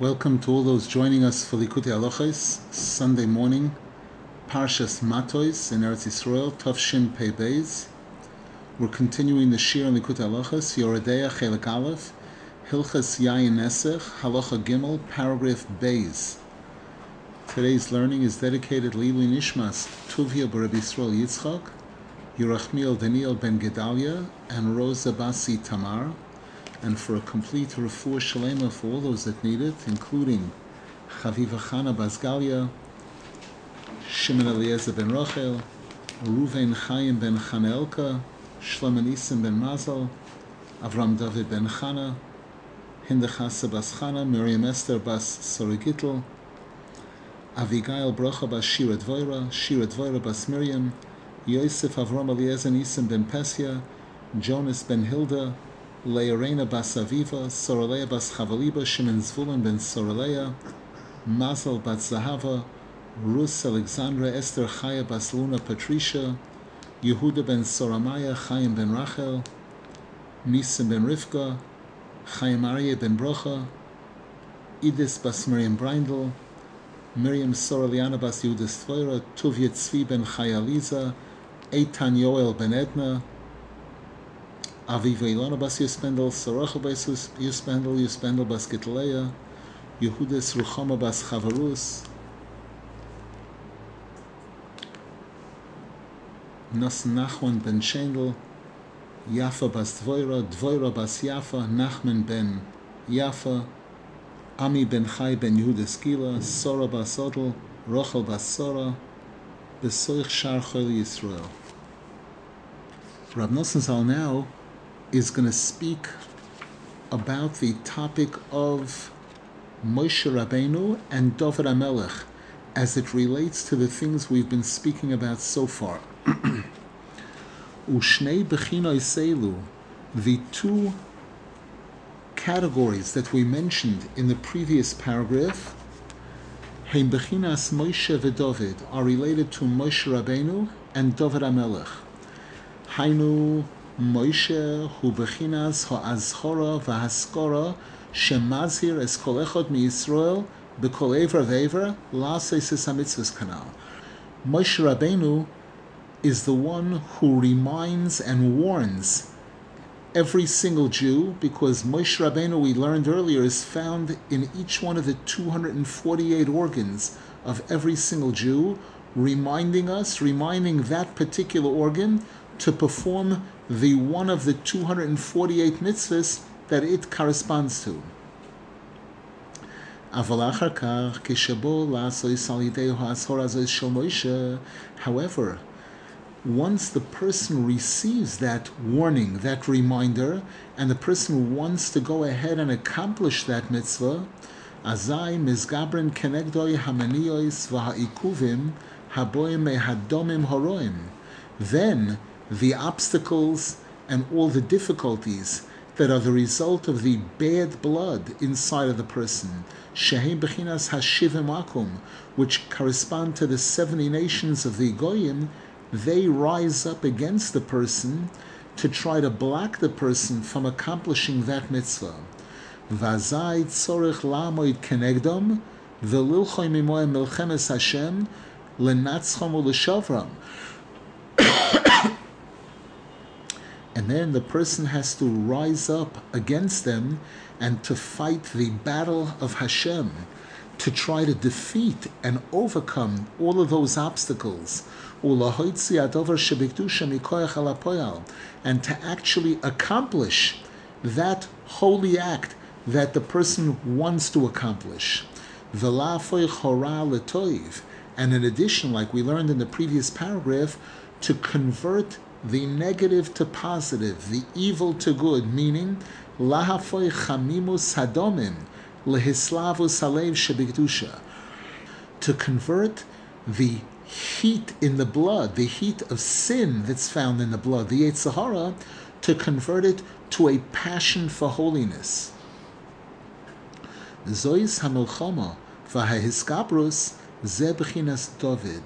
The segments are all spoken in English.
Welcome to all those joining us for Likutei Halachos, Sunday morning, Parshas Matos in Eretz Yisrael, Tavshin Pei Beis. We're continuing the Shir Likutei Halachos, Yoreh Deah Chelik Aleph, Hilchas Yayin Nesech, Halacha Gimel, paragraph Beis. Today's learning is dedicated Lilu Nishmas, Tuvia B'Reb Yisrael Yitzchak, Yerachmiel Daniel Ben Gedalia, and Rosa Basi Tamar, and for a complete refuah shalema for all those that need it, including Chaviva Chana Basgalia, Shimon Eliezer ben Rochel, Ruven Chaim ben Chanelka, Shlomo Nisim ben Mazel, Avram David ben Chana, Hinda Chasa bas Chana, Miriam Esther bas Sorigitl, Avigail Brocha bas Shira Dvoira, Shira Dvoira bas Miriam, Yosef Avram Eliezer Nisim ben Pesia, Jonas ben Hilda, Leorena bas Aviva, Soraleya bas Chavaliba, Shimon Zvulun ben Soraleya, Mazel bat Zahava, Rus Alexandra, Esther Chaya bas Luna Patricia, Yehuda ben Soramaya, Chaim ben Rachel, Nisim ben Rivka, Chaim Aryeh ben Brocha, Idis bas Miriam Brindel, Miriam Soraliana bas Yehuda Stvoira, Tuvia Tzvi ben Chayaliza, Eitan Yoel ben Edna, Aviva Ilona bas Yuspendel, Sorachel bas Yuspendel, Yuspendel bas Gitleya, Yehudis Ruchama bas Chavarus, Nas Nachman ben Shendel, Yafa bas Dvoira, Dvoira bas Yafa, Nachman ben Yafa, Ami ben Chai ben Yehudis Gila, Sora bas Odel, Rochel bas Sora, Besoich Shar Chol Yisrael. Rab Nosson Zal now is going to speak about the topic of Moshe Rabbeinu and David Amelech as it relates to the things we've been speaking about so far. The two categories that we mentioned in the previous paragraph, Heim Bechinas Moshe v'David, are related to Moshe Rabbeinu and David Amelech. Hainu Moshe hu bechinas ha'azchora v'haskora shemazhir es kol echad miYisrael b'kol ever v'ever la'aseis hamitzvahs kanal. Moshe Rabbeinu is the one who reminds and warns every single Jew because Moshe Rabbeinu, we learned earlier, is found in each one of the 248 organs of every single Jew, reminding us, reminding that particular organ to perform the one of the 248 mitzvahs that it corresponds to. However, once the person receives that warning, that reminder, and the person wants to go ahead and accomplish that mitzvah, azai mizgabrin kenegdoi hamaniyos v'ha'ikuvim haboim mehadomim horoim. Then the obstacles and all the difficulties that are the result of the bad blood inside of the person, Shehem Bechinas Hashivim Akum, which correspond to the 70 nations of the Goyim, they rise up against the person to try to block the person from accomplishing that mitzvah. Vazai tzorich lamoid kenegdom, v'lilchoy mimoy milchemes Hashem, lenatzchom u'leshavram. And then the person has to rise up against them and to fight the battle of Hashem, to try to defeat and overcome all of those obstacles, and to actually accomplish that holy act that the person wants to accomplish. And in addition, like we learned in the previous paragraph, to convert the negative to positive, the evil to good, meaning lahafoy chamimus hadomim lehislavu salev shebigdusha, to convert the heat in the blood, the heat of sin that's found in the blood, the Yetzer Hara, to convert it to a passion for holiness. Zois hamilchama v'hahiskabrus zebchinas David.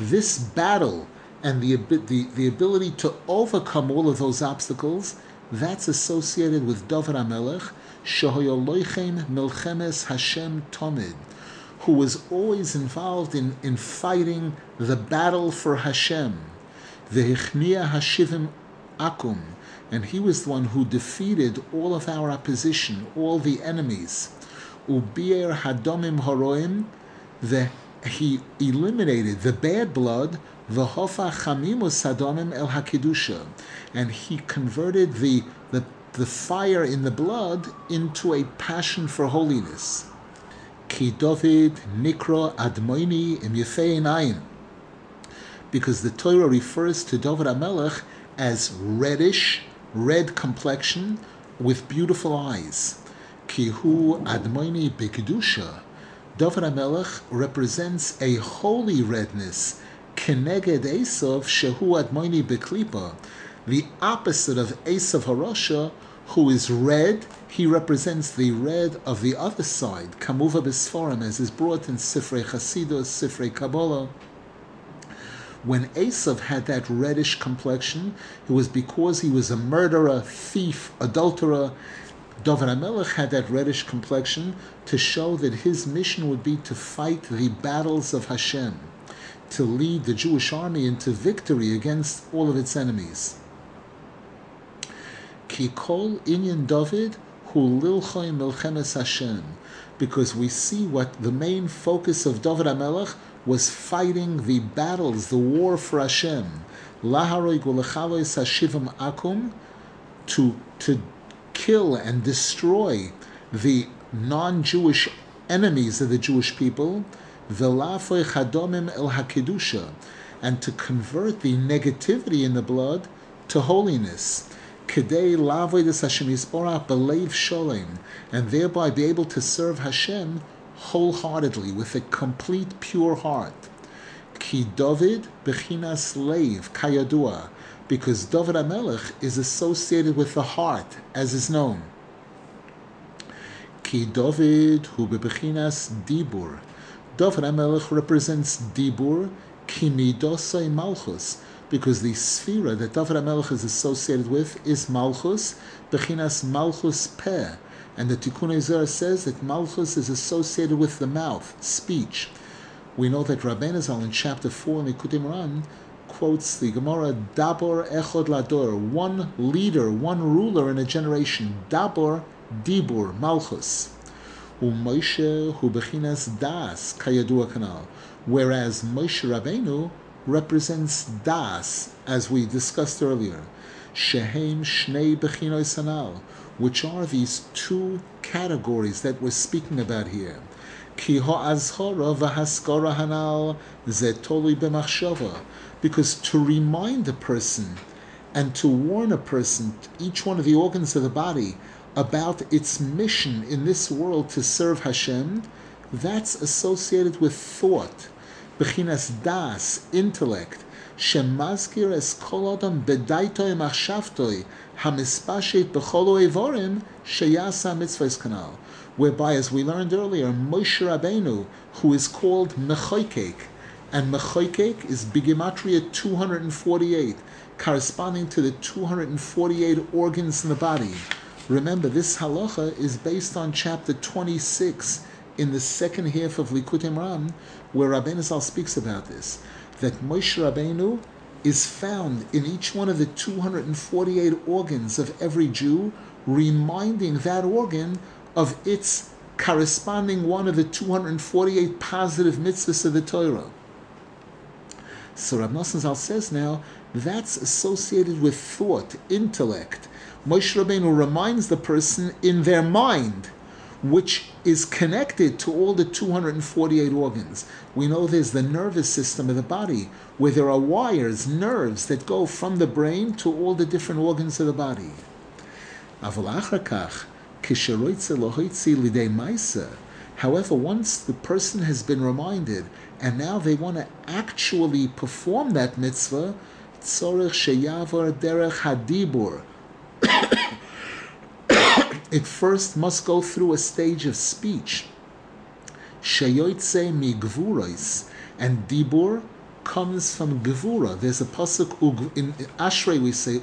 This battle and the, the, the ability to overcome all of those obstacles, that's associated with David HaMelech, Shehoyoloichem Milchemes Hashem Tomid, who was always involved in, in fighting the battle for Hashem. the Vehichnia Hashivim Akum, and he was the one who defeated all of our opposition, all the enemies. Ubier Hadomim Horoim, the he eliminated the bad blood, the hofa chamimus sadomim el hakidusha, and he converted the, the the fire in the blood into a passion for holiness. Ki David nikro admoini im because the Torah refers to David Amelech as reddish, red complexion with beautiful eyes. Kihu admoini bekidusha David HaMelech represents a holy redness, keneged Esav shehu admoini beklipa, the opposite of Esav Harosha, who is red. He represents the red of the other side, kamuva besforim, as is brought in Sifrei Chasidus, Sifrei Kabbalah. When Esav had that reddish complexion, it was because he was a murderer, thief, adulterer, David HaMelech had that reddish complexion to show that his mission would be to fight the battles of Hashem, to lead the Jewish army into victory against all of its enemies. Kikol inyan David hu milchemes Hashem, because we see what the main focus of David HaMelech was fighting the battles, the war for Hashem. Laharoy gulechalois hashivim akum, to to kill and destroy the non-Jewish enemies of the Jewish people, velafoy chadomim el hakidusha, and to convert the negativity in the blood to holiness. Kedei lavoides Hashem Yisborach sholem, and thereby be able to serve Hashem wholeheartedly with a complete pure heart. Ki David bechinas leiv kayadua, because David HaMelech is associated with the heart, as is known. Ki David hu bebechinas dibur. David HaMelech represents dibur, ki midosai malchus, because the sphera that David HaMelech is associated with is malchus, bechinas malchus peh. And the Tikkunei Zohar says that malchus is associated with the mouth, speech. We know that Rabbeinu Zal in chapter 4 in Likutei Moharan quotes the Gemara, Dabor Echod Lador, one leader, one ruler in a generation, Dabor Dibur, Malchus. Moshe hu bechinas das, kayadua kanal. Whereas Moshe Rabbeinu represents das, as we discussed earlier. Shehem shnei bechinoy sanal, which are these two categories that we're speaking about here. Ki ha'azhara v'haskara hanal zetoli b'machshava because to remind a person and to warn a person, each one of the organs of the body, about its mission in this world to serve Hashem, that's associated with thought, bechinas das, intellect, shemazkir es kol adam bedaitoi machshavtoi hamispashet becholo evorim sheyasa mitzvahs kanal, whereby, as we learned earlier, Moshe Rabbeinu, who is called Mechoikek, and Mechoikek is Bigimatria 248, corresponding to the 248 organs in the body. Remember, this halacha is based on chapter 26 in the second half of Likutei Moharan, where Rabbeinu Zal speaks about this, that Moshe Rabbeinu is found in each one of the 248 organs of every Jew, reminding that organ of its corresponding one of the 248 positive mitzvahs of the Torah. So Nosson Zal says now that's associated with thought, intellect. Moshe Rabbeinu reminds the person in their mind, which is connected to all the 248 organs. We know there's the nervous system of the body, where there are wires, nerves that go from the brain to all the different organs of the body. However, once the person has been reminded and now they want to actually perform that mitzvah, it first must go through a stage of speech. And dibur comes from gvura. There's a pasuk in Ashrei we say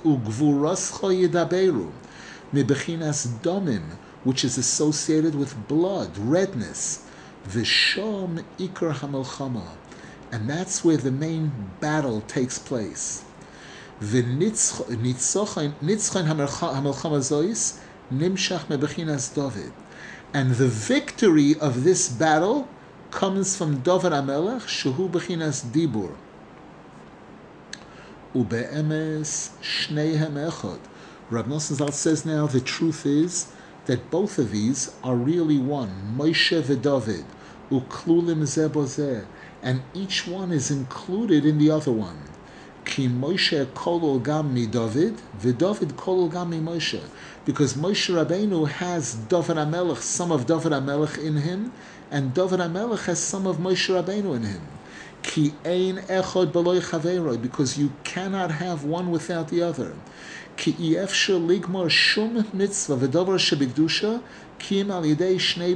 mibechinas domim which is associated with blood, redness. Vishom ikar hamelchama, and that's where the main battle takes place. And the victory of this battle comes from David Amelech, shehu bechinas dibur. Ube'emes shneihem echad. Rab Nosson Zal says now the truth is that both of these are really one. Moshe v'David, uklulim zebozeh, and each one is included in the other one. Ki Moshe kolol gam mi David, v'David kolol gam mi Moshe. Because Moshe Rabbeinu has David HaMelech, some of David HaMelech in him, and David HaMelech has some of Moshe Rabbeinu in him. Ki ein echod beloy chaveroi, because you cannot have one without the other. Ki efshir ligmar shum mitzvah v'davar shebigdusha kim al yidei shnei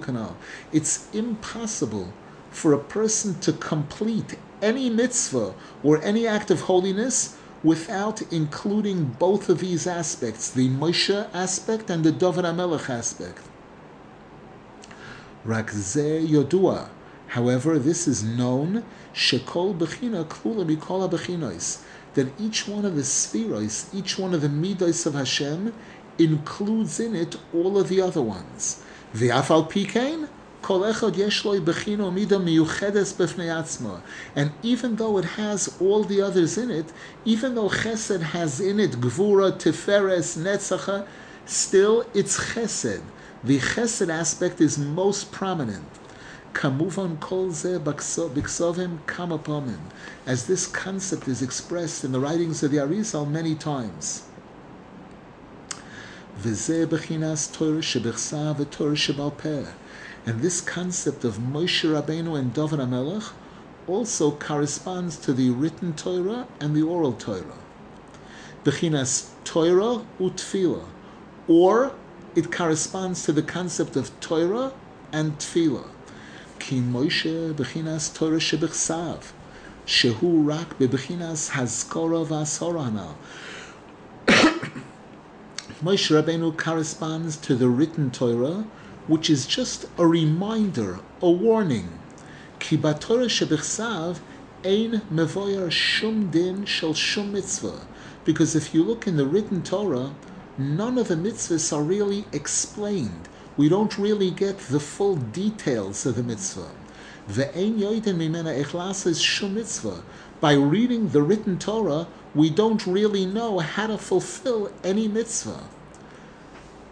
kanal. It's impossible for a person to complete any mitzvah or any act of holiness without including both of these aspects, the Moshe aspect and the David HaMelech aspect. Rakze Yodua. However, this is known, Shekol Bechina Klula Mikola Bechinos, that each one of the spheros, each one of the midos of Hashem, includes in it all of the other ones. V'afal pikein, kol And even though it has all the others in it, even though chesed has in it gvura, tiferes, netzacha, still it's chesed. The chesed aspect is most prominent. As this concept is expressed in the writings of the Arizal many times. And this concept of Moshe Rabbeinu and David HaMelech also corresponds to the written Torah and the oral Torah. Bechinas Torah utfila, or it corresponds to the concept of Torah and Tefillah. Ki Moshe bechinas Torah shebechsav, shehu rak bebechinas hazkora v'asora Moshe Rabbeinu corresponds to the written Torah, which is just a reminder, a warning. Ki Torah shebechsav ein mevoyer shum din shel shum mitzvah. Because if you look in the written Torah, none of the mitzvahs are really explained. We don't really get the full details of the mitzvah. By reading the written Torah, we don't really know how to fulfill any mitzvah.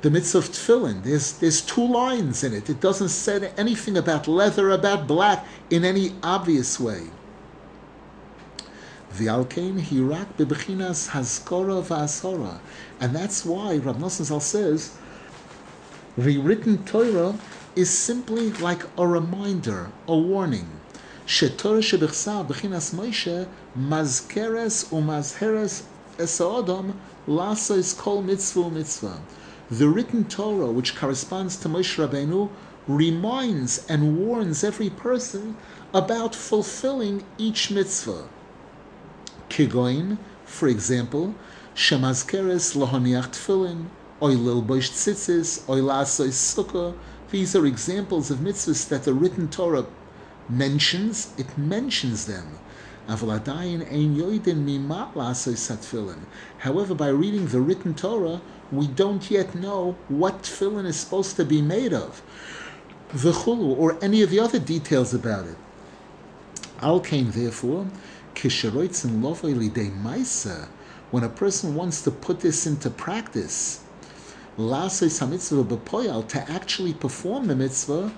The mitzvah of tefillin, there's, there's two lines in it. It doesn't say anything about leather, about black in any obvious way. V'alkein hirak bebechinas hazkora v'asora. And that's why Rav Nosson Zal says, the written Torah is simply like a reminder, a warning. Shetorah shebechsa bechinas Moshe mazkeres umazheres esaodam lasos kol mitzvah mitzvah. The written Torah, which corresponds to Moshe Rabbeinu, reminds and warns every person about fulfilling each mitzvah. Kigoin, for example, Shemazkeres lohoniach tefillin, oilil boish tzitzis, oilasois sukkah. These are examples of mitzvahs that the written Torah mentions. It mentions them. However, by reading the written Torah, we don't yet know what tefillin is supposed to be made of, v'chulu, or any of the other details about it. Al came therefore, when a person wants to put this into practice, to actually perform the mitzvah,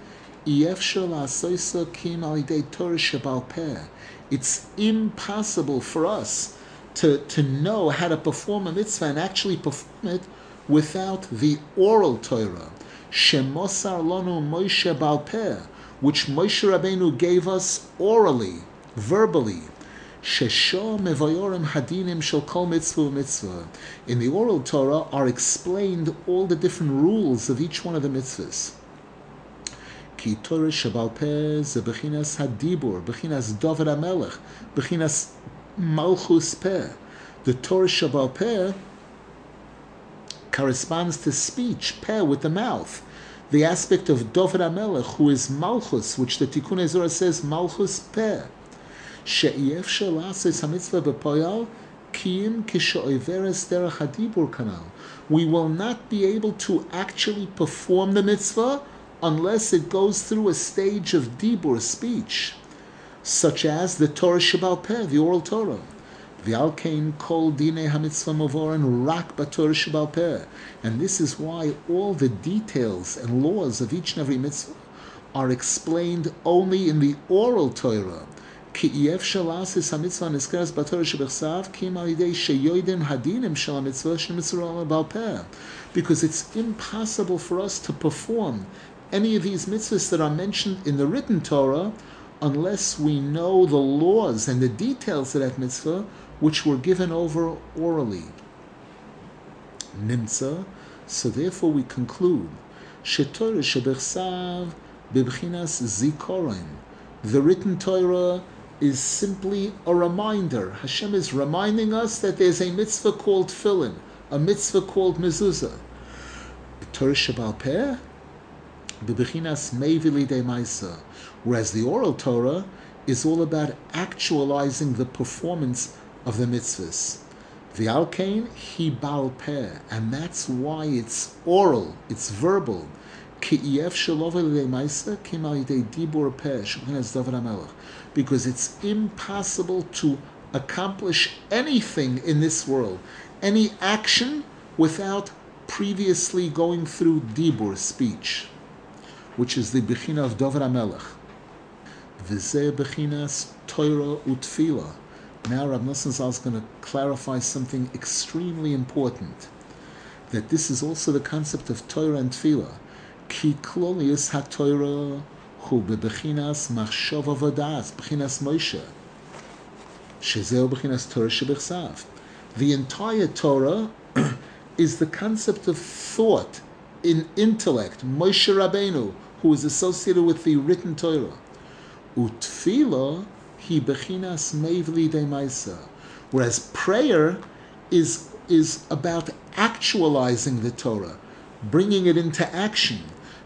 it's impossible for us to, to know how to perform a mitzvah and actually perform it without the oral Torah. Shemosar lonu Moshe Balpeh, which Moshe Rabbeinu gave us orally, verbally. Shesho mevayorim hadinim shel kol mitzvah mitzvah. In the oral Torah are explained all the different rules of each one of the mitzvahs. כי Torah שבעל Pez, Bechinas בחינס הדיבור, בחינס דובר המלך, בחינס מלכוס The Torah Shabbal Peh corresponds to speech, peh, with the mouth. The aspect of Dovid HaMelech, who is Malchus, which the Tikkunei Zohar says, Malchus peh. She'iev she'lases hamitzvah b'poyal, kiim kisho'iveres derech hadibur kanal. We will not be able to actually perform the mitzvah unless it goes through a stage of dibur speech, such as the Torah Shabbal Peh, the oral Torah. V'alkein kol dine hamitzvah and rak b'Torah Shabbal Peh. And this is why all the details and laws of each and every mitzvah are explained only in the oral Torah. Kiev shalasis hamitzvah nizkeres b'Torah shebechsav kim alidei Sheyoidem hadinim shel hamitzvah shemitzvah because it's impossible for us to perform any of these mitzvahs that are mentioned in the written Torah unless we know the laws and the details of that mitzvah which were given over orally. Nimtza, so therefore we conclude, shetorah shebechsav bibchinas zikorin. The written Torah is simply a reminder. Hashem is reminding us that there's a mitzvah called tefillin, a mitzvah called mezuzah. Torah Shabbal Peh, Bibichinas Mevili De Maisa, whereas the oral Torah is all about actualizing the performance of the mitzvahs. The Alkain, He Baal Peh, and that's why it's oral, it's verbal. Because it's impossible to accomplish anything in this world, any action, without previously going through dibur, speech, which is the Bechina of Dovid HaMelech. Vizeh Bechinas Torah Utfila. Now Rav Nosson Zal is going to clarify something extremely important, that this is also the concept of Torah and Tefillah. Ki klolius haTorah, hu bebechinas machshov avodas, bechinas Moshe. Shezeo bechinas Torah shebechsav. The entire Torah is the concept of thought, in intellect, Moshe Rabbeinu, who is associated with the written Torah. Utfila, he bechinas mevli de maisa. Whereas prayer is, is about actualizing the Torah, bringing it into action.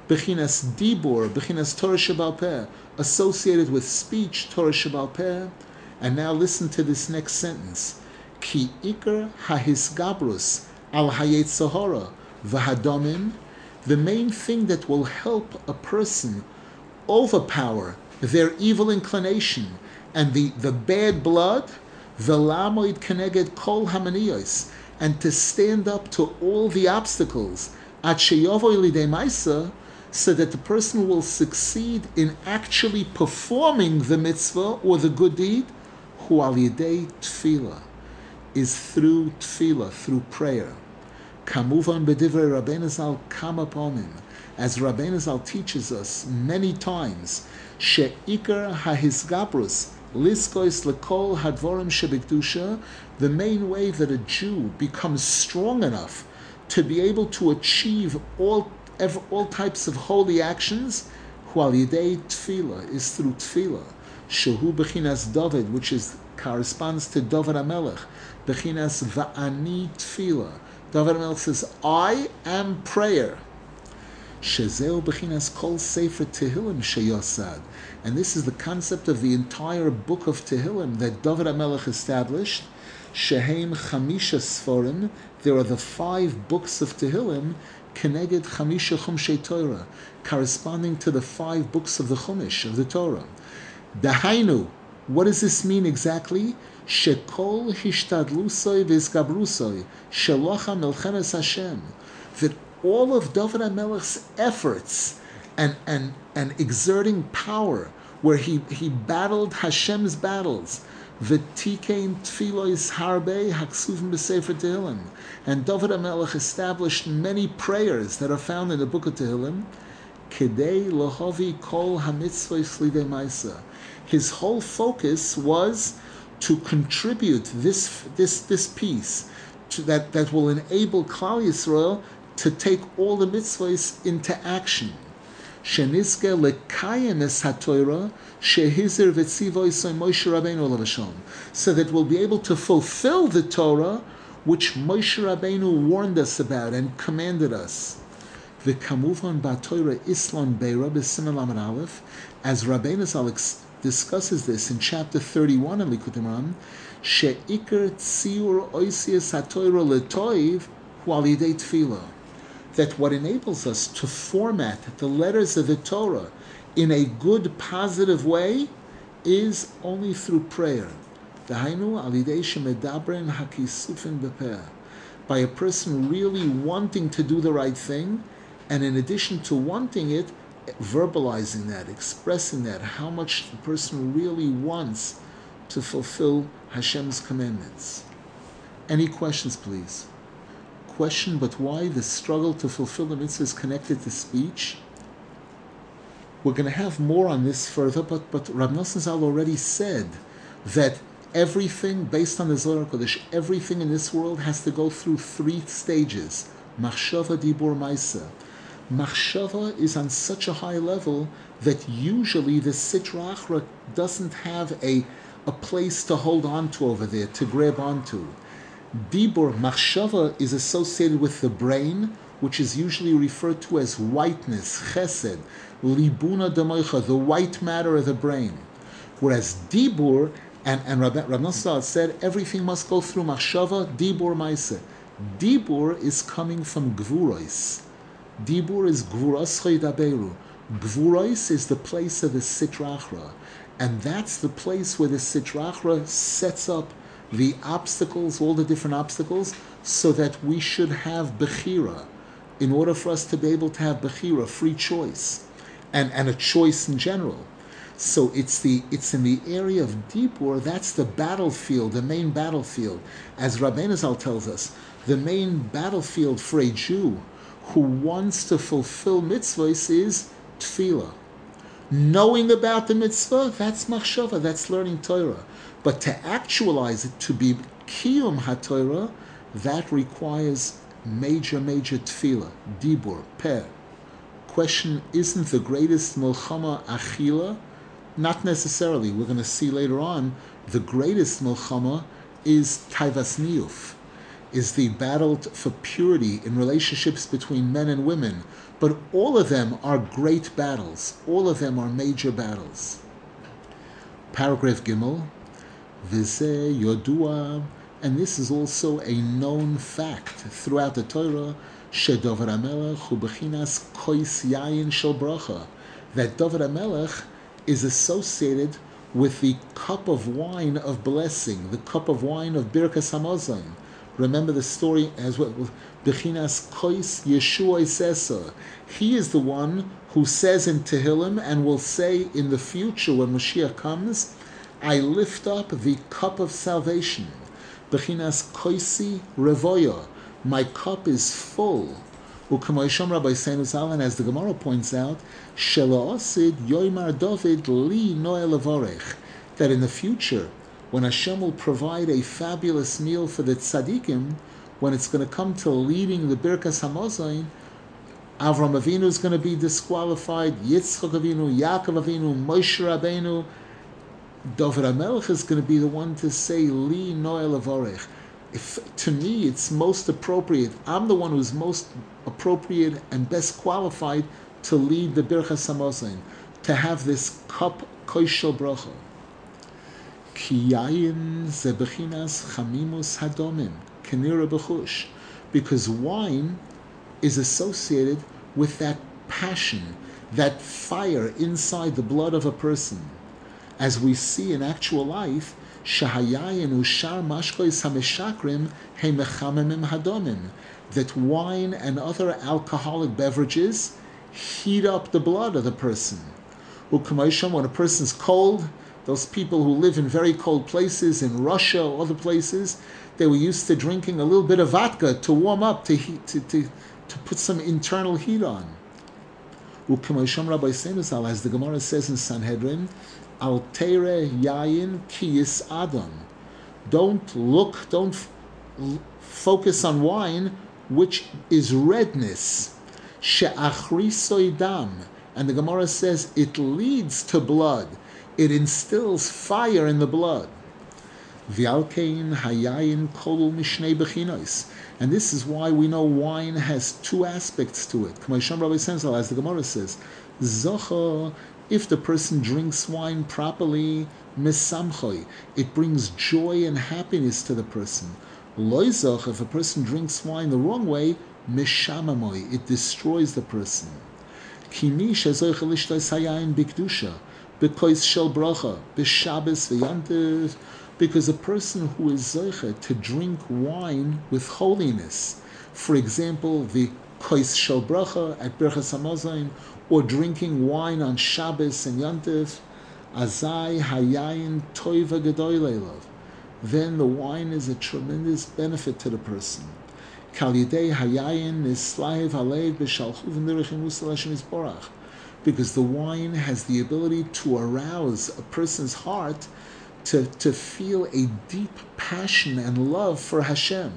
Bechinas Dibur, Bechinas Torah Shabbal associated with speech, Torah Shabbal. And now listen to this next sentence. Ki Iker Hahisgabrus al HaYetzer Hara Vahadomim. The main thing that will help a person overpower their evil inclination and the, the bad blood, the Velamoid Keneged Kol Hamaniyos, and to stand up to all the obstacles, at Lidemaisa, so that the person will succeed in actually performing the mitzvah or the good deed, hu al tefillah, is through tefillah, through prayer. Kamuvan bedivrei Rabbeinu Zal upon as Rabbeinu Zal teaches us many times, she'ikar hahisgabrus, liskois lekol hadvorim shebikdusha, the main way that a Jew becomes strong enough to be able to achieve all all types of holy actions, while yidei tefillah is through tefillah. Shehu bechinas David, which is corresponds to David Amelech, bechinas va'ani tefillah. David Amelech says, "I am prayer." Shezeu bechinas kol sefer Tehillim sheyosad, and this is the concept of the entire book of Tehillim that David Amelech established. Shehem chamisha sforim. There are the five books of Tehillim Keneged Chamisha Chumshei Torah, corresponding to the five books of the Chumash, of the Torah. Dahainu, what does this mean exactly? Shekol hishtadlusoi vizgabrusoi, shelocha melchemes Hashem. That all of David HaMelech's efforts and, and, and exerting power, where he, he battled Hashem's battles, V'tikein tfilois harbe haksuvim b'sefer Tehillim. And David HaMelech established many prayers that are found in the book of Tehillim. Kedei lohovi kol hamitzvos lidei. His whole focus was to contribute this this this piece to, that that will enable Klal Yisrael to take all the mitzvahs into action. So that we'll be able to fulfill the Torah which Moshe Rabbeinu warned us about and commanded us. V'kamuvan ba'toira Islam beira b'simen aleph, as Rabbeinu Zal discusses this in chapter 31 of Likutei Moharan, she'ikr tziur oisias ha'toira letoiv hualidei that what enables us to format the letters of the Torah in a good, positive way is only through prayer. By a person really wanting to do the right thing, and in addition to wanting it, verbalizing that, expressing that, how much the person really wants to fulfill Hashem's commandments. Any questions, please? question, but why the struggle to fulfill the mitzvah is connected to speech. We're going to have more on this further, but but Rav Nosson Zal already said that everything based on the Zohar Kodesh, everything in this world has to go through three stages: machshava, dibur, maisa. Machshava is on such a high level that usually the sitra achra doesn't have a a place to hold on to over there to grab onto. Dibur machshava is associated with the brain, which is usually referred to as whiteness, chesed, libuna demoicha, the white matter of the brain. Whereas dibur, and, and Rab, Rab said everything must go through machshava, dibur maise. Dibur is coming from gvurois. Dibur is gvuras daberu. Gvurois is the place of the sitrachra. And that's the place where the sitrachra sets up the obstacles, all the different obstacles, so that we should have Bechira in order for us to be able to have Bechira, free choice, and, and a choice in general. So it's the it's in the area of Dibur, that's the battlefield, the main battlefield. As Rabbeinu Zal tells us, the main battlefield for a Jew who wants to fulfill mitzvahs is tefillah. Knowing about the mitzvah, that's machshava, that's learning Torah. But to actualize it, to be kiyum haTorah, that requires major, major tefillah, dibur, peh. Question, isn't the greatest milchama achila? Not necessarily. We're going to see later on, the greatest milchama is taivas niyuf, is the battle for purity in relationships between men and women. But all of them are great battles. All of them are major battles. Paragraph Gimel, Vise Yodua, and this is also a known fact throughout the Torah, Shedover HaMelech hu bechinas kois yayin shel bracha, that David HaMelech is associated with the cup of wine of blessing, the cup of wine of Birkas Hamazon. Remember the story as well Bechinas Kois Yeshua Isesa. He is the one who says in Tehillim and will say in the future when Mashiach comes, I lift up the cup of salvation. Bechinas koisi revoya. My cup is full. Ukamoisham Rabbi Seinu and as the Gemara points out, Shelaosid Yoimar David li Noel that in the future, when Hashem will provide a fabulous meal for the tzaddikim, when it's going to come to leading the Birkas Hamazon, Avram Avinu is going to be disqualified, Yitzchak Avinu, Yaakov Avinu, Moshe Rabbeinu, David HaMelech is going to be the one to say, Li Noel Avorech. If to me it's most appropriate, I'm the one who's most appropriate and best qualified to lead the Birchas Hamazon, to have this cup koishel bracha. Kiyayin zebechinas chamimus hadomim kenira bechush, because wine is associated with that passion, that fire inside the blood of a person as we see in actual life, shahayayin ushar mashkois hameshakrim hemechamemim hadomim, that wine and other alcoholic beverages heat up the blood of the person. Ukamosham, when a person's cold, those people who live in very cold places, in Russia or other places, they were used to drinking a little bit of vodka to warm up, to heat, to, to, to put some internal heat on. Ukamosham Rabbi Senusal, as the Gemara says in Sanhedrin, Altere yayin kiyis adam. Don't look, don't focus on wine, which is redness. She'achrisoidam. And the Gemara says it leads to blood. It instills fire in the blood. V'alkein hayayin kol mishnei bechinos. And this is why we know wine has two aspects to it. K'maysham Rabbi as the Gemara says, Zocha, if the person drinks wine properly, misamchoy, it brings joy and happiness to the person. Loizoch, if a person drinks wine the wrong way, mishamamoy, it destroys the person. Kimi shezoich hayayin bikdusha, because shel bracha, b'shabbos v'yantiv, because a person who is zeicha to drink wine with holiness, for example, the kois shel bracha at Birchas Hamazon, or drinking wine on Shabbos and Yantiv, azai hayayin toiva gedoylelov, then the wine is a tremendous benefit to the person. Kal yidei hayayin nislahiv halev b'shalchuv nirichim isborach, because the wine has the ability to arouse a person's heart to, to feel a deep passion and love for Hashem.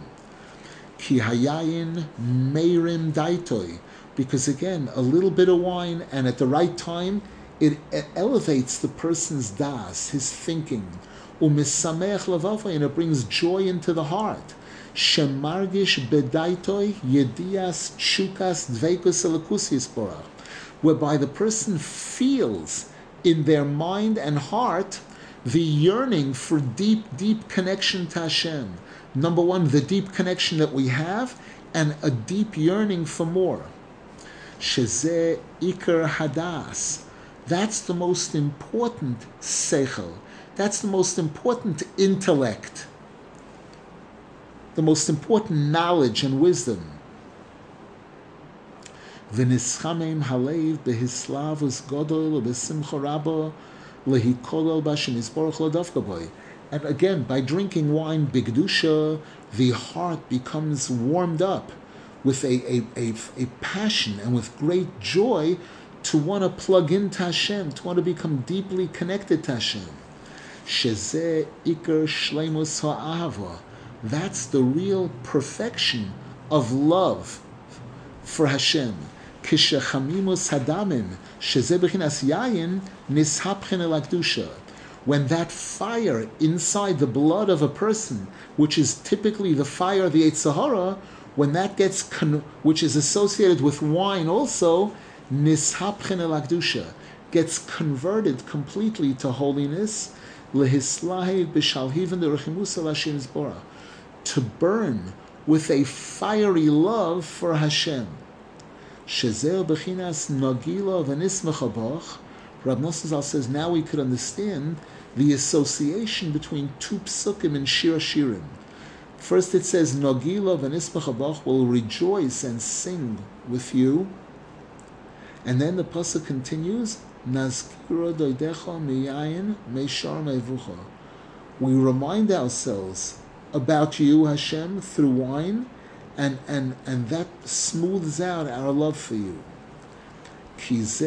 Ki hayayin meirim daitoi, because again, a little bit of wine and at the right time, it elevates the person's das, his thinking. Umisamech lavavoi, and it brings joy into the heart. Shemargish bedaitoi yedias chukas dveikus elakusis whereby the person feels in their mind and heart the yearning for deep, deep connection to Hashem. Number one, the deep connection that we have, and a deep yearning for more. Shezeh Iker Hadas. That's the most important seichel. That's the most important intellect. The most important knowledge and wisdom. And again, by drinking wine bigdusha, the heart becomes warmed up with a, a, a, a passion and with great joy to want to plug into Hashem, to want to become deeply connected to Hashem. Shleimus ha'ahava. That's the real perfection of love for Hashem. When that fire inside the blood of a person, which is typically the fire of the Sahara, when that gets, con- which is associated with wine also, nishapchen elakdusha, gets converted completely to holiness, to burn with a fiery love for Hashem. Shezel bechinas nagila v'nismechabach. Rab Nosson says now we could understand the association between two psukim in Shir Shirim. First it says nagila v'nismechabach will rejoice and sing with you, and then the pasuk continues nazkira doidecha miyayin meishar mevucha. We remind ourselves about you, Hashem, through wine and and and that smooths out our love for you. Because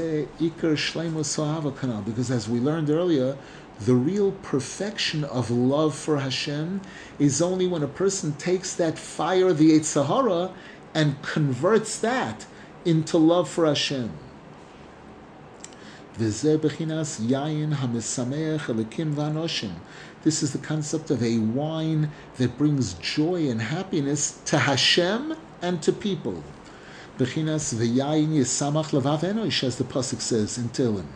as we learned earlier, the real perfection of love for Hashem is only when a person takes that fire, the Sahara, and converts that into love for Hashem. The concept of a wine that brings joy and happiness to Hashem and to people. Bechinas v'yayin yisamach levav enosh, as the pasuk says in Tehillim.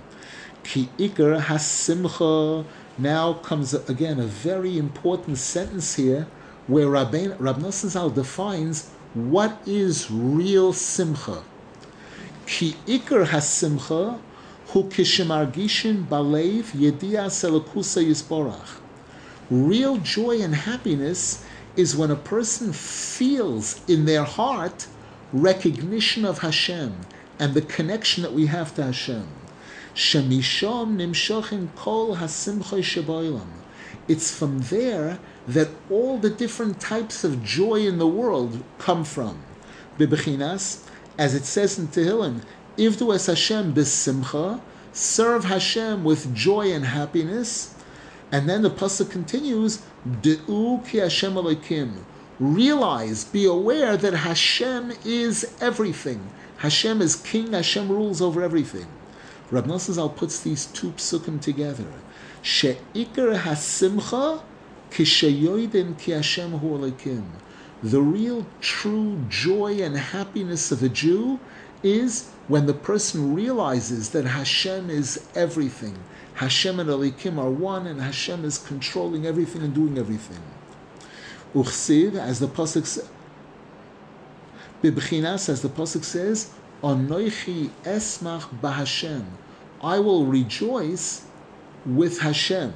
Ki ikar hasimcha. Now comes again a very important sentence here, where Rabbein, Rab Nosson Zal defines what is real simcha. Ki ikar hasimcha hu kishemargishin balev yedia selakusa yisborach. Real joy and happiness is when a person feels in their heart recognition of Hashem and the connection that we have to Hashem. Shemishom nimshochin kol. It's from there that all the different types of joy in the world come from. Bibechinas, as it says in Tehillim, Ivdu es Hashem besimcha, serve Hashem with joy and happiness. And then the pasuk continues, De'u ki Hashem Elokim. Realize, be aware that Hashem is everything. Hashem is king, Hashem rules over everything. Rab Nosson puts these two psukim together. She'ikar hasimcha Kishayoidin ki Hashem hu Elokim. The real true joy and happiness of a Jew is when the person realizes that Hashem is everything. Hashem and Elokim are one, and Hashem is controlling everything and doing everything. Uchsiv, as the pasuk says, Bibchinas, as the pasuk says, Anoichi esmach b'Hashem. I will rejoice with Hashem.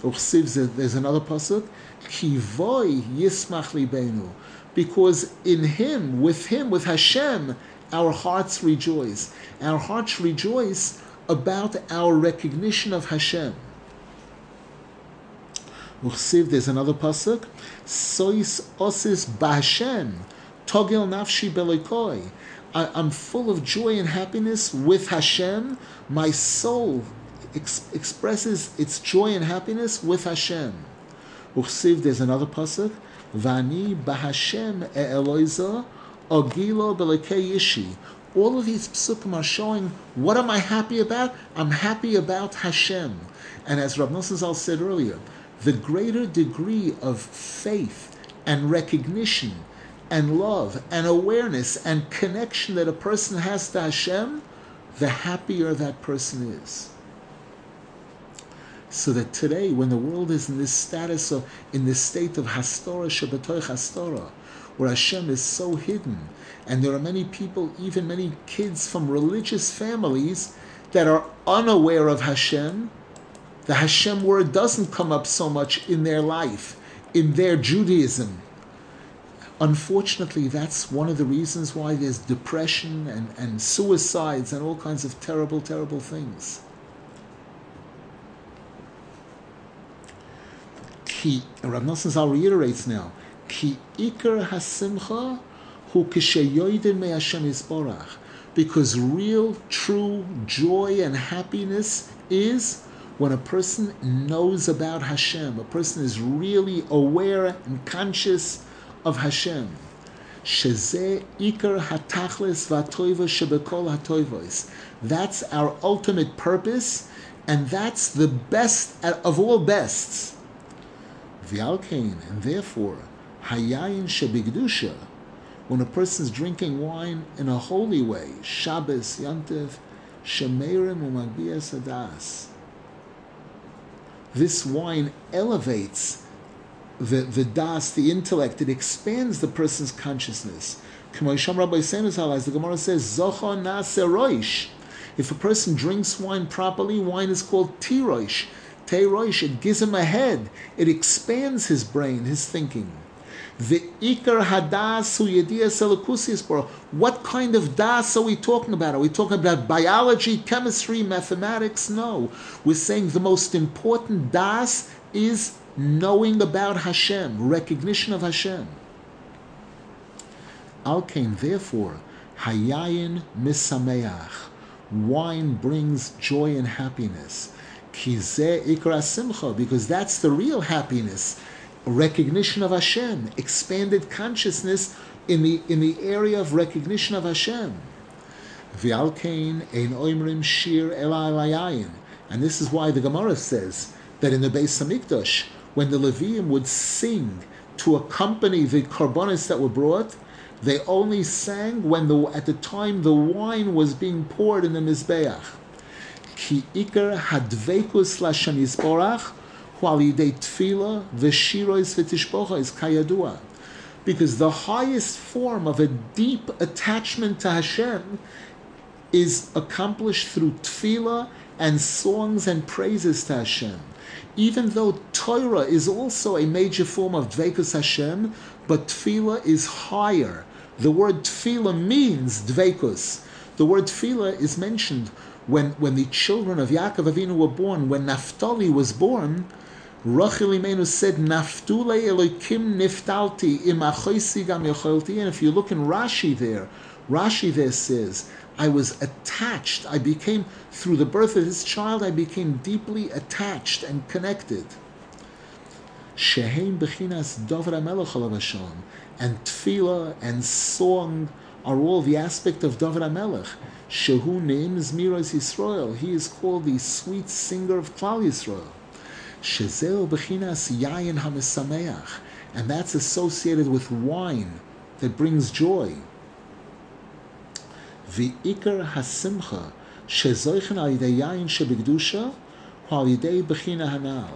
Uchsiv, there's another pasuk, Kivoy yismach libenu. Because in Him, with Him, with Hashem, our hearts rejoice. Our hearts rejoice about our recognition of Hashem. There's another pasuk. Sois osis b'Hashem, togel nafshi belikoi. I'm full of joy and happiness with Hashem. My soul ex- expresses its joy and happiness with Hashem. Uchsiv, there's another pasuk. Vani b'Hashem e'eloiza ogilo belekei yishi. All of these psukim are showing what am I happy about? I'm happy about Hashem. And as Rav Nosson Zal said earlier, the greater degree of faith and recognition and love and awareness and connection that a person has to Hashem, the happier that person is. So that today, when the world is in this status of, in this state of Hastorah Shabbatoy Hastorah, where Hashem is so hidden, and there are many people, even many kids from religious families, that are unaware of Hashem, the Hashem word doesn't come up so much in their life, in their Judaism. Unfortunately, that's one of the reasons why there's depression and, and suicides and all kinds of terrible, terrible things. Ki, Rav Nosson Zal reiterates now, Ki ikar hasimcha hu kishayoidin me Hashem yisborach. Because real, true joy and happiness is when a person knows about Hashem, a person is really aware and conscious of Hashem. That's our ultimate purpose, and that's the best of all bests. V'alkein, and therefore, hayayin shebigdusha, when a person is drinking wine in a holy way, Shabbos, Yantiv, Shemerim u'magbias adas this wine elevates the, the das, the intellect, it expands the person's consciousness. As the Gemara says, If a person drinks wine properly, wine is called tiroish. Teiroish, it gives him a head. It expands his brain, his thinking. The ikar hadas yediyas What kind of das are we talking about? Are we talking about biology, chemistry, mathematics? No. We're saying the most important das is knowing about Hashem, recognition of Hashem. Alkain, therefore, hayayin misameach. Wine brings joy and happiness. Ikra simcha, because that's the real happiness recognition of Hashem, expanded consciousness in the in the area of recognition of Hashem. V'alkein ein oimrim shir elayayin. And this is why the Gemara says that in the Beis Hamikdash, when the Levium would sing to accompany the korbanos that were brought, they only sang when the at the time the wine was being poured in the mizbeach. Ki ikar hadvekus lashem yisborach tefillah v'shirois v'tishbocha kayadua. Because the highest form of a deep attachment to Hashem is accomplished through tefillah and songs and praises to Hashem. Even though Torah is also a major form of Dvekus Hashem, but tefillah is higher. The word tefillah means Dvekus. The word tefillah is mentioned when, when the children of Yaakov Avinu were born, when Naphtali was born, Rachel Imenu said, Naftule Elokim niftalti gam. And if you look in Rashi there, Rashi there says, I was attached. I became, through the birth of this child, I became deeply attached and connected. Sheheim bechinas Dovid HaMelech and tefillah and song are all the aspect of David Melech. Shehu names Miras Yisrael. He is called the sweet singer of Klal Yisrael. Shezeu Bechinas Yayin HaMesameach. And that's associated with wine that brings joy. V'ikar Hasimcha Shezoichen Al Yidei Yayin Shebegdusha Yidei Bechina Hanal.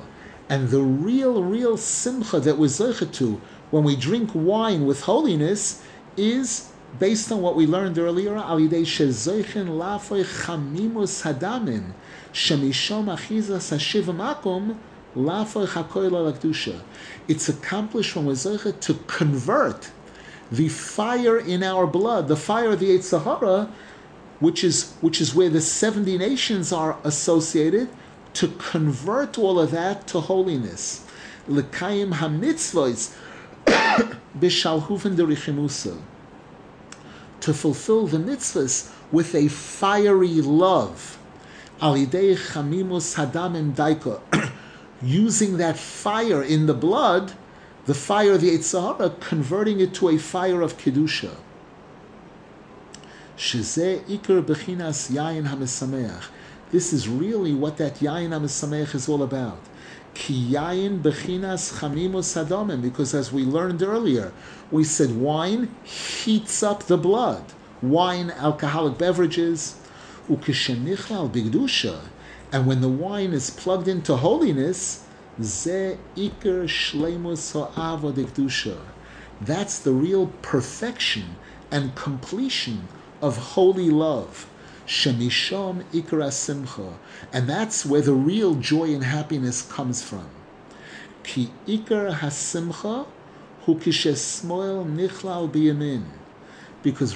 And the real, real simcha that we're to when we drink wine with holiness is based on what we learned earlier, al yidei shezoichen lafoy chamimus hadamin, shemishom achizas hashiv makom, lafoy chakoy lakdusha. It's accomplished when we're to convert the fire in our blood, the fire of the Yetzer Hara, which is which is where the seventy nations are associated, to convert all of that to holiness. Lekayim hamitzvos b'shalhufen derichimusa to fulfill the mitzvahs with a fiery love. Alidei chamimus daiko, using that fire in the blood, the fire of the Yetzer Hara, converting it to a fire of kedusha. Bechinas. This is really what that yayin hamesameach is all about. Ki bechinas chamimus hadamim, because as we learned earlier, we said wine heats up the blood. Wine, alcoholic beverages, bigdusha, and when the wine is plugged into holiness, ze That's the real perfection and completion of holy love. And that's where the real joy and happiness comes from. Ki ikar hasimcha Because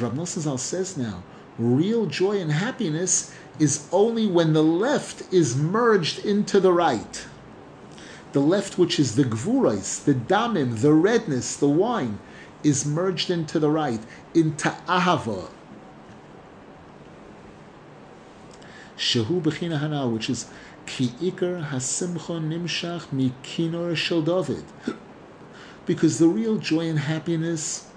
Rav Nosson says now, real joy and happiness is only when the left is merged into the right. The left, which is the gvurais, the damim, the redness, the wine, is merged into the right, into ahava. Shehu b'china hanal, which is ki ikar hasimcha nimshach mikinor shel David. Because the real joy and happiness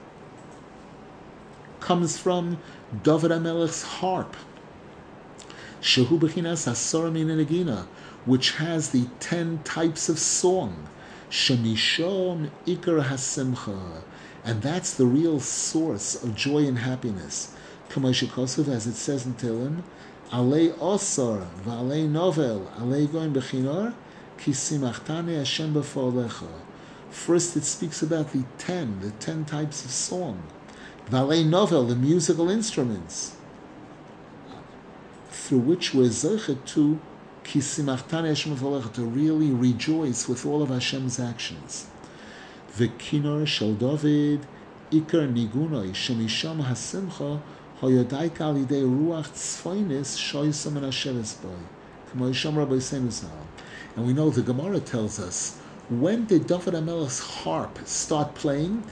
comes from David HaMelech's harp. Shehu b'chinas asor min which has the ten types of song. Shemishom ikar hasimcha. And that's the real source of joy and happiness. Kamashikosuv, as it says in Tehillim, Alei osor v'alei novel alei goin bechinor ki simachtani Hashem b'folecha. First, it speaks about the ten, the ten types of song. V'alei novel, the musical instruments, through which we're zochet to kisimachtan Hashem to really rejoice with all of Hashem's actions. V'kinor shel David ikar nigunoi shemisham hasimcha and we know the Gemara tells us when did David HaMelech's harp start playing?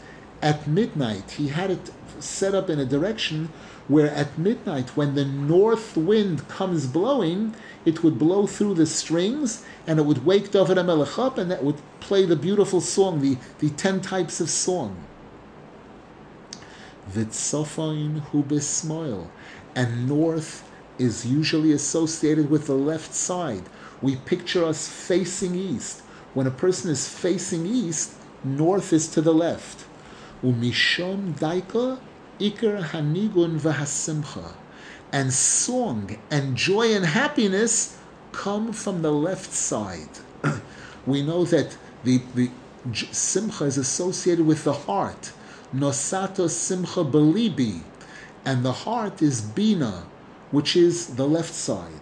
At midnight. He had it set up in a direction where at midnight, when the north wind comes blowing, it would blow through the strings and it would wake David HaMelech up and that would play the beautiful song, the, the ten types of song. Vitzofain hu. And north is usually associated with the left side. We picture us facing east. When a person is facing east, north is to the left. Umishom daika ikar hanigun v'hasimcha. And song and joy and happiness come from the left side. we know that the, the simcha is associated with the heart nosato simcha belibi, and the heart is bina, which is the left side.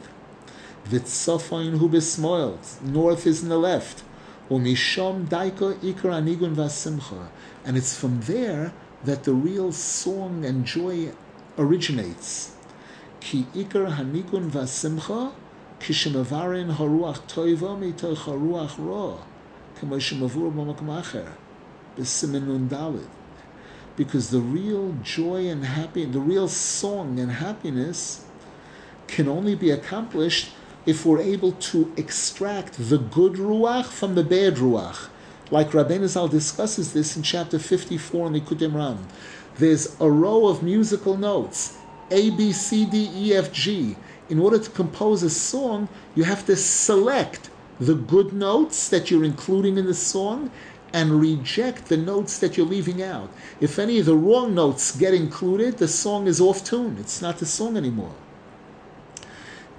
Vitzofain hu north is in the left. Umishom daiko ikra anigun vasimcha, and it's from there that the real song and joy originates. Ki ikar hanigun vasimcha, kishemavarin haruach toiva mitoch haruach ra, kamo shemavur b'makom acher, b'simen dalid because the real joy and happiness, the real song and happiness can only be accomplished if we're able to extract the good ruach from the bad ruach. Like Rabbeinu Zal discusses this in chapter 54 in Likutei Moharan. There's a row of musical notes, A, B, C, D, E, F, G. In order to compose a song, you have to select the good notes that you're including in the song and reject the notes that you're leaving out. If any of the wrong notes get included, the song is off tune. It's not the song anymore.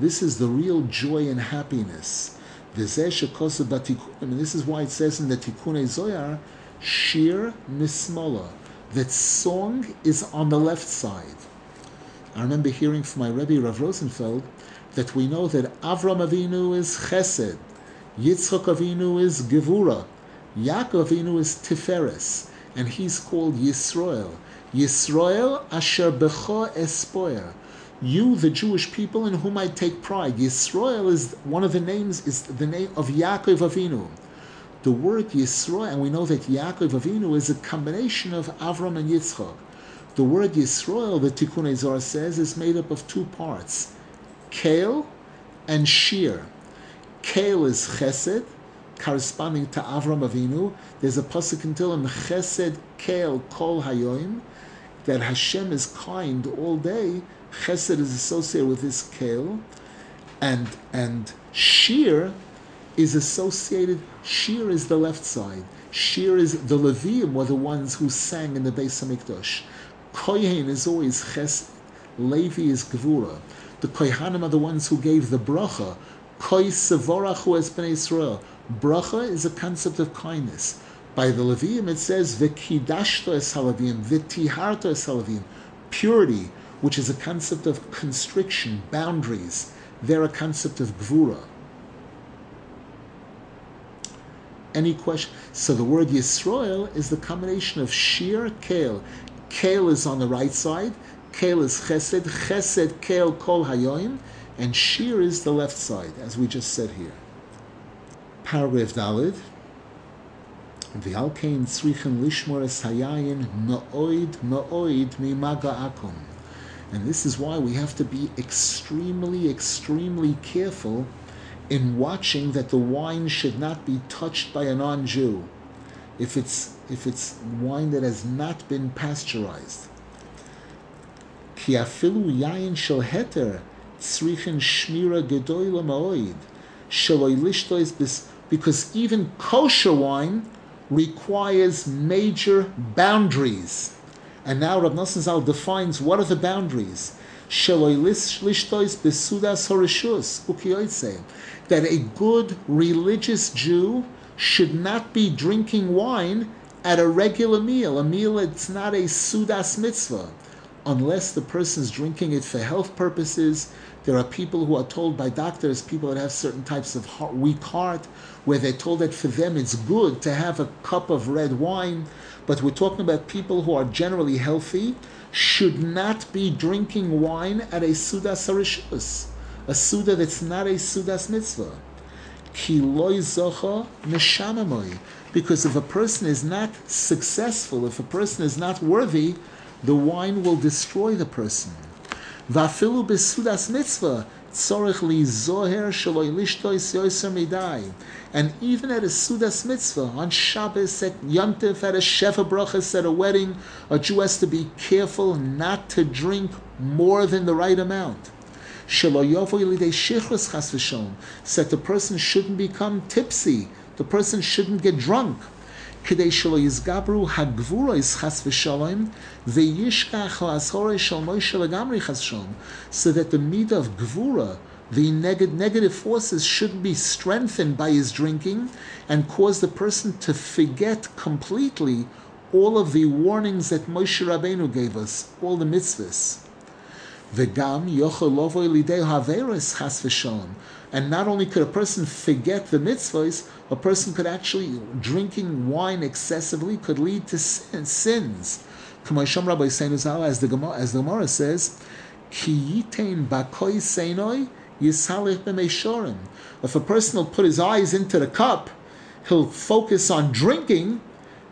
This is the real joy and happiness. And this is why it says in the Tikkunei Zohar, Shir Mismola, that song is on the left side. I remember hearing from my Rebbe Rav Rosenfeld that we know that Avram Avinu is Chesed, Yitzchak Avinu is Gevura, Yaakov Avinu is Tiferes, and he's called Yisrael. Yisrael Asher Becho Espoir. You, the Jewish people, in whom I take pride. Yisrael is one of the names is the name of Yaakov Avinu. The word Yisrael, and we know that Yaakov Avinu is a combination of Avram and Yitzchak. The word Yisrael, the Tikkunei Zohar says, is made up of two parts, Kale and Shir. Kale is Chesed, corresponding to Avram Avinu. There's a pasuk in Tehillim, Chesed Kale Kol Hayoim, that Hashem is kind all day. Chesed is associated with this Kale, and and Shir is associated. Shir is the left side. Shir is the Levium were the ones who sang in the Beis Hamikdash. Kohen is always Chesed. Levi is Gevura. The Kohanim are the ones who gave the bracha. Koi Sevorachu es Bnei Israel. Bracha is a concept of kindness. By the Levium, it says v'kidashto es halavim, v'tiharto es halavim, purity, which is a concept of constriction, boundaries. They're a concept of gvura. Any question? So the word Yisrael is the combination of shir kale. Kale is on the right side. Kale is chesed. Chesed kale kol hayoim. And shir is the left side, as we just said here paragraph Dalid. V'alkein tzrichen lishmor es hayayin ma'oid ma'oid akum. And this is why we have to be extremely, extremely careful in watching that the wine should not be touched by a non-Jew. If it's if it's wine that has not been pasteurized. Bis because even kosher wine requires major boundaries. And now Rav Nosson Zal defines what are the boundaries. That a good religious Jew should not be drinking wine at a regular meal, a meal that's not a sudas mitzvah, unless the person is drinking it for health purposes. There are people who are told by doctors, people that have certain types of heart, weak heart, where they're told that for them it's good to have a cup of red wine, but we're talking about people who are generally healthy, should not be drinking wine at a Sudas Harishus, a Suda that's not a Sudas Mitzvah. Ki loy zocha neshamamoi. Because if a person is not successful, if a person is not worthy, the wine will destroy the person. Vafilu besudas mitzvah, tzorich li zoher shaloi. And even at a Sudas mitzvah, on Shabbos, at Yontif, at a Sheva Brachas, at a wedding, a Jew has to be careful not to drink more than the right amount. That the person shouldn't become tipsy, the person shouldn't get drunk. So that the midah of gvura, the neg- negative forces should be strengthened by his drinking and cause the person to forget completely all of the warnings that Moshe Rabbeinu gave us, all the mitzvahs. Vegam haveres And not only could a person forget the mitzvahs, a person could actually, drinking wine excessively could lead to sin, sins. As the Gemara, as the Gemara says, Ki seinoi if a person will put his eyes into the cup, he'll focus on drinking,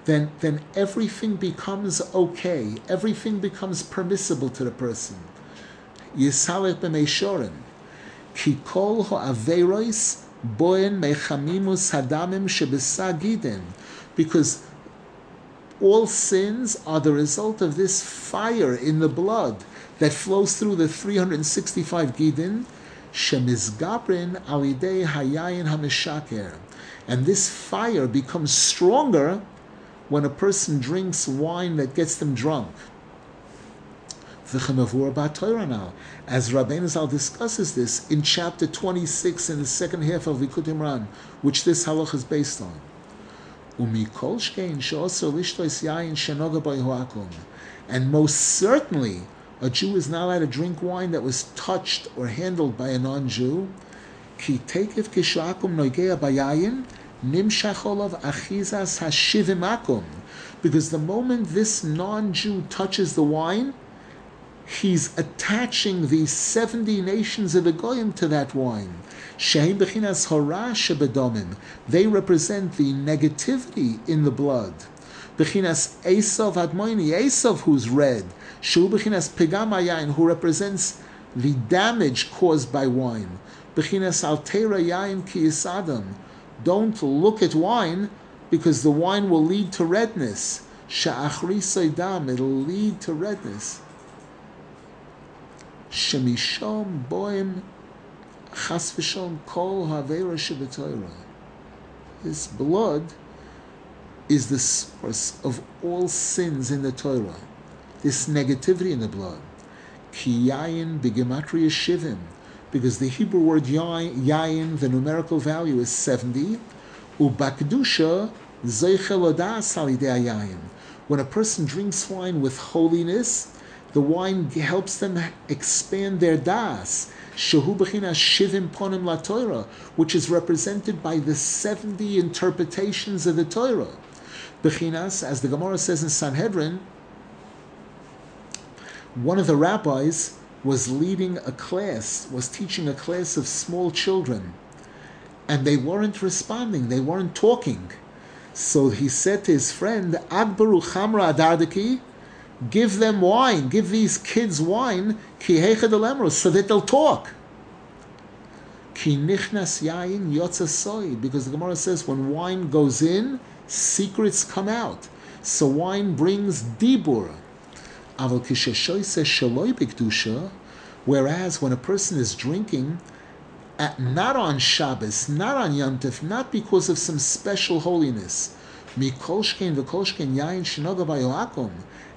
then, then everything becomes okay. Everything becomes permissible to the person. Yisalech b'meishorim. Ki kol ha'averois boen mechamimus hadamim shebesagiden. Because all sins are the result of this fire in the blood that flows through the 365 gidin, shemizgabrin alidei hayayin hamishaker. And this fire becomes stronger when a person drinks wine that gets them drunk. As Rabbeinu Zal discusses this in chapter 26 in the second half of Likutei Moharan, which this halach is based on. And most certainly, a Jew is not allowed to drink wine that was touched or handled by a non-Jew. Because the moment this non-Jew touches the wine, he's attaching the 70 nations of the Goyim to that wine. They represent the negativity in the blood. Esav Admoini, Esav who's red. Who represents the damage caused by wine. Altera Yain Ki Don't look at wine because the wine will lead to redness. Sha'achri Saidam, it'll lead to redness. Shemishom Boim v'shom kol havera shebetoira. This blood is the source of all sins in the Torah. This negativity in the blood. Ki yayin shivim. Because the Hebrew word yayin, the numerical value is 70. Ubakdusha zeichel yayin. When a person drinks wine with holiness, the wine helps them expand their das. Shehu Shivim Ponim La Torah, which is represented by the 70 interpretations of the Torah. Bechinas, as the Gemara says in Sanhedrin, one of the rabbis was leading a class, was teaching a class of small children, and they weren't responding, they weren't talking. So he said to his friend, Agbaru Chamra Adardaki, give them wine, give these kids wine, Ki so that they'll talk. Ki nichnas yain because the Gemara says when wine goes in, secrets come out. So wine brings dibur. Aval bikdusha, whereas when a person is drinking, at, not on Shabbos, not on Yom Tov, not because of some special holiness, mikolshkein v'kolshkein yain shinoga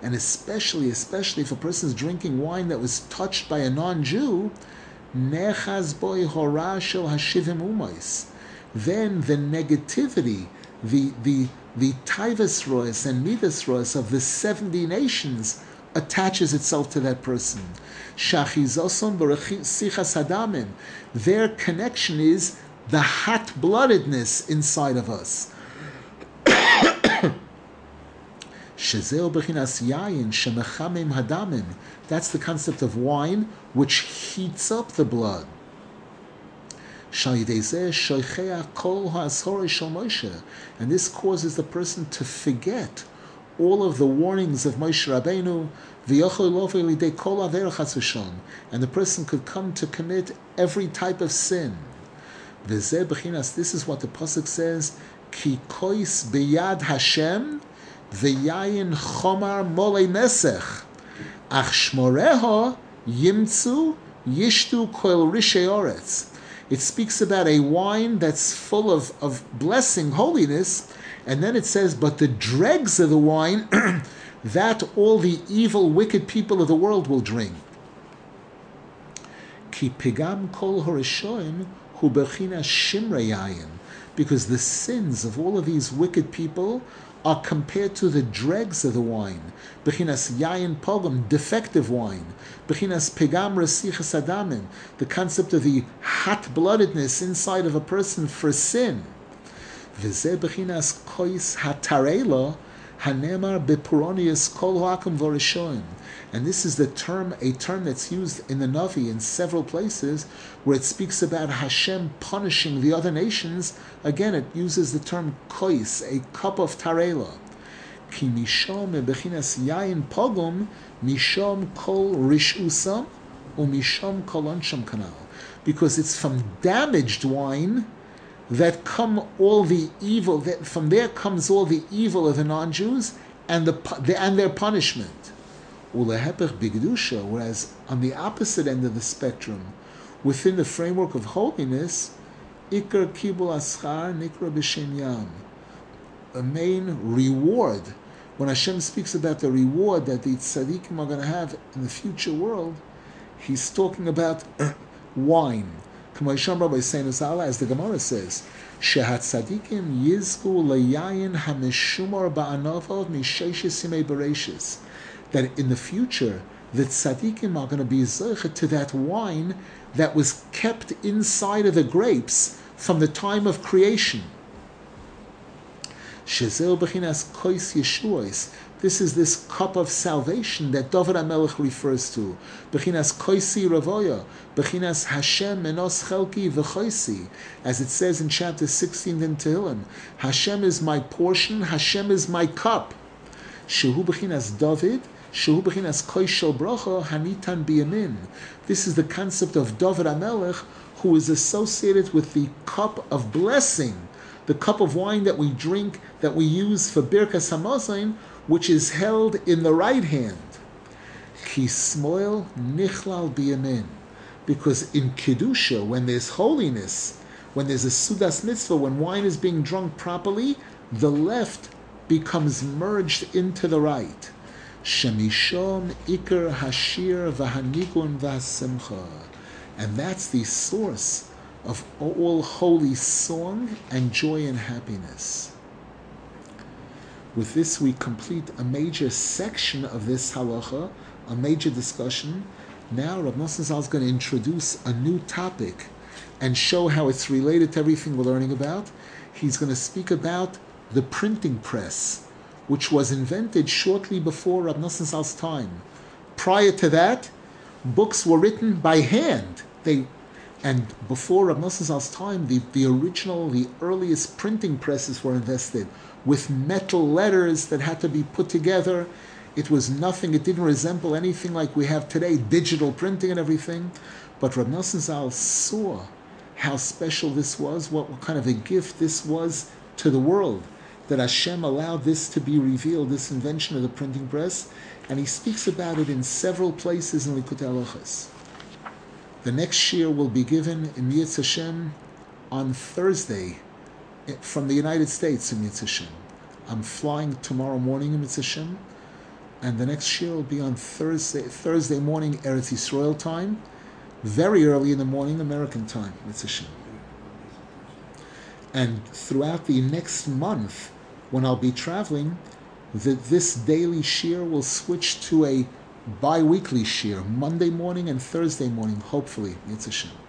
and especially, especially if a person is drinking wine that was touched by a non-Jew, nechaz boy horashel hashivim umais. Then the negativity, the the the tivus rois and midas rois of the seventy nations attaches itself to that person. Their connection is the hot-bloodedness inside of us. Shezeo bechinas yayin shemechamim hadamim. That's the concept of wine, which heats up the blood. And this causes the person to forget all of the warnings of Moshe Rabbeinu, and the person could come to commit every type of sin. This is what the pasuk says: "Ki kois beyad Hashem v'yayin chomar molei mesech, ach shmoreho yimtzu yishtu koil risheoretz." It speaks about a wine that's full of, of blessing, holiness, and then it says, but the dregs of the wine, that all the evil, wicked people of the world will drink. Ki pigam kol horishoim hu shimre because the sins of all of these wicked people are compared to the dregs of the wine. Bechinas yayin pogam, defective wine. Bechinas pegam resichas adamim, the concept of the hot-bloodedness inside of a person for sin. V'zeh bechinas kois hatarela Hanemar bepuronius kol hakum. And this is the term, a term that's used in the Navi in several places where it speaks about Hashem punishing the other nations. Again, it uses the term kois, a cup of tarela. Yain pogum mishom kol rishusam umishom kol kanal. Because it's from damaged wine that come all the evil. That from there comes all the evil of the non-Jews and the and their punishment. Ulehepech bigdusha. Whereas on the opposite end of the spectrum, within the framework of holiness, ikar kibul aschar nikra b'shem yam. A main reward. When Hashem speaks about the reward that the tzaddikim are going to have in the future world, He's talking about wine as the Gemara says, Shehat Tzadikim Yizku Layayin Hamishumar Ba'anavov Misheshis Yimei Bereshis. That in the future, the tzaddikim are going to be zeichet to that wine that was kept inside of the grapes from the time of creation. This is this cup of salvation that David HaMelech refers to. Bechinas koisi ravoya, bechinas Hashem menos chelki v'choisi, as it says in chapter 16 in Tehillim. Hashem is my portion, Hashem is my cup. Shehu bechinas David, Hanitan biyamin. This is the concept of David HaMelech, who is associated with the cup of blessing, the cup of wine that we drink, that we use for Birkas Hamazon, which is held in the right hand. Nichlal biyamin. Because in Kedusha, when there's holiness, when there's a Sudas mitzvah, when wine is being drunk properly, the left becomes merged into the right. Shemishom ikar hashir v'hanigun v'hasimcha. And that's the source of all holy song and joy and happiness. With this, we complete a major section of this halacha, a major discussion. Now, Rav Nosson Zal is going to introduce a new topic and show how it's related to everything we're learning about. He's going to speak about the printing press, which was invented shortly before Rav Nosson Zal's time. Prior to that, books were written by hand. They and before Rav Nosson Zal's time, the, the original, the earliest printing presses were invented with metal letters that had to be put together. It was nothing, it didn't resemble anything like we have today, digital printing and everything. But Rav Nosson Zal saw how special this was, what, what kind of a gift this was to the world, that Hashem allowed this to be revealed, this invention of the printing press, and he speaks about it in several places in Likutei Halachos. The next year will be given in Yitz Hashem on Thursday, eh, from the United States in Mitzvah I'm flying tomorrow morning in Mitzvah and the next shiur will be on Thursday Thursday morning Eretz Yisrael time, very early in the morning American time, Mitzvah And throughout the next month, when I'll be traveling, the, this daily shiur will switch to a bi-weekly shiur, Monday morning and Thursday morning, hopefully, Mitzvah